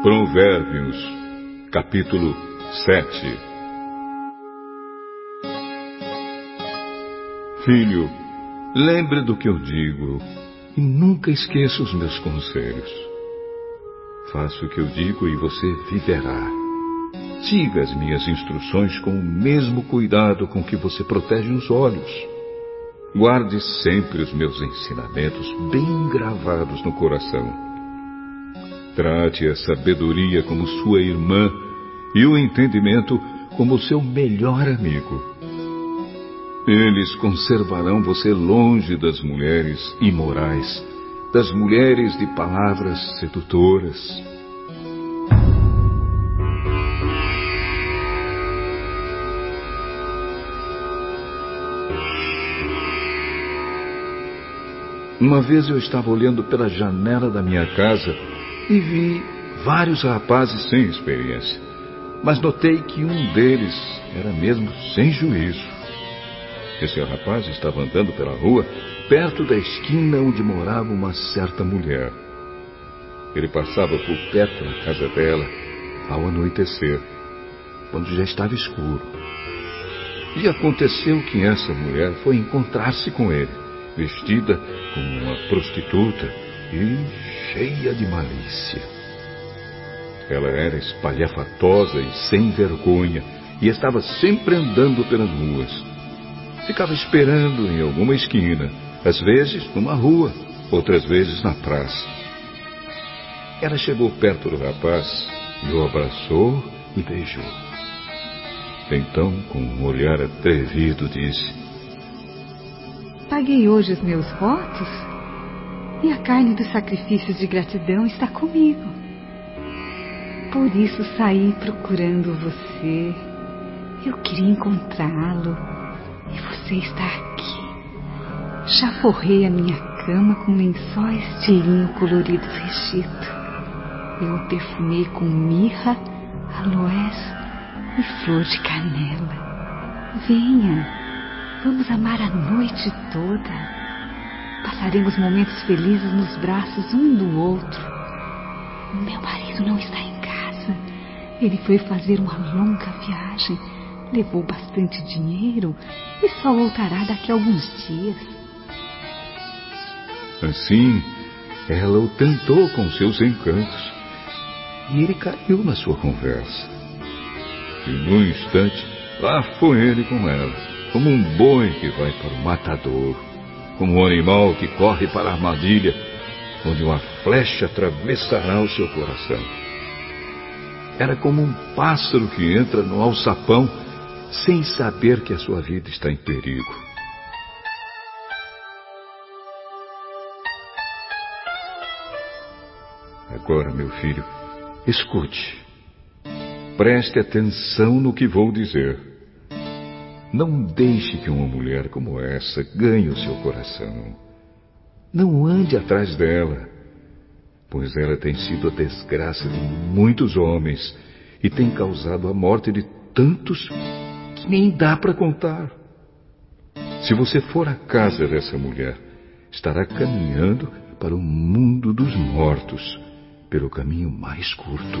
Provérbios, capítulo 7 Filho, lembre do que eu digo e nunca esqueça os meus conselhos. Faça o que eu digo e você viverá. Siga as minhas instruções com o mesmo cuidado com que você protege os olhos. Guarde sempre os meus ensinamentos bem gravados no coração. Trate a sabedoria como sua irmã e o entendimento como seu melhor amigo. Eles conservarão você longe das mulheres imorais, das mulheres de palavras sedutoras. Uma vez eu estava olhando pela janela da minha casa e vi vários rapazes sem experiência. Mas notei que um deles era mesmo sem juízo. Esse rapaz estava andando pela rua, perto da esquina onde morava uma certa mulher. Ele passava por perto da casa dela ao anoitecer, quando já estava escuro. E aconteceu que essa mulher foi encontrar-se com ele vestida como uma prostituta e cheia de malícia. Ela era espalhafatosa e sem vergonha e estava sempre andando pelas ruas. Ficava esperando em alguma esquina, às vezes numa rua, outras vezes na praça. Ela chegou perto do rapaz e o abraçou e beijou. Então, com um olhar atrevido, disse: Paguei hoje os meus votos e a carne dos sacrifícios de gratidão está comigo. Por isso saí procurando você. Eu queria encontrá-lo e você está aqui. Já forrei a minha cama com lençóis de linho coloridos Regito. Eu o perfumei com mirra, aloés e flor de canela. Venha. Vamos amar a noite toda. Passaremos momentos felizes nos braços um do outro. Meu marido não está em casa. Ele foi fazer uma longa viagem. Levou bastante dinheiro e só voltará daqui a alguns dias. Assim, ela o tentou com seus encantos e ele caiu na sua conversa. E num instante, lá foi ele com ela como um boi que vai para o matador, como um animal que corre para a armadilha, onde uma flecha atravessará o seu coração. Era como um pássaro que entra no alçapão sem saber que a sua vida está em perigo. Agora, meu filho, escute. Preste atenção no que vou dizer. Não deixe que uma mulher como essa ganhe o seu coração. Não ande atrás dela, pois ela tem sido a desgraça de muitos homens e tem causado a morte de tantos que nem dá para contar. Se você for à casa dessa mulher, estará caminhando para o mundo dos mortos pelo caminho mais curto.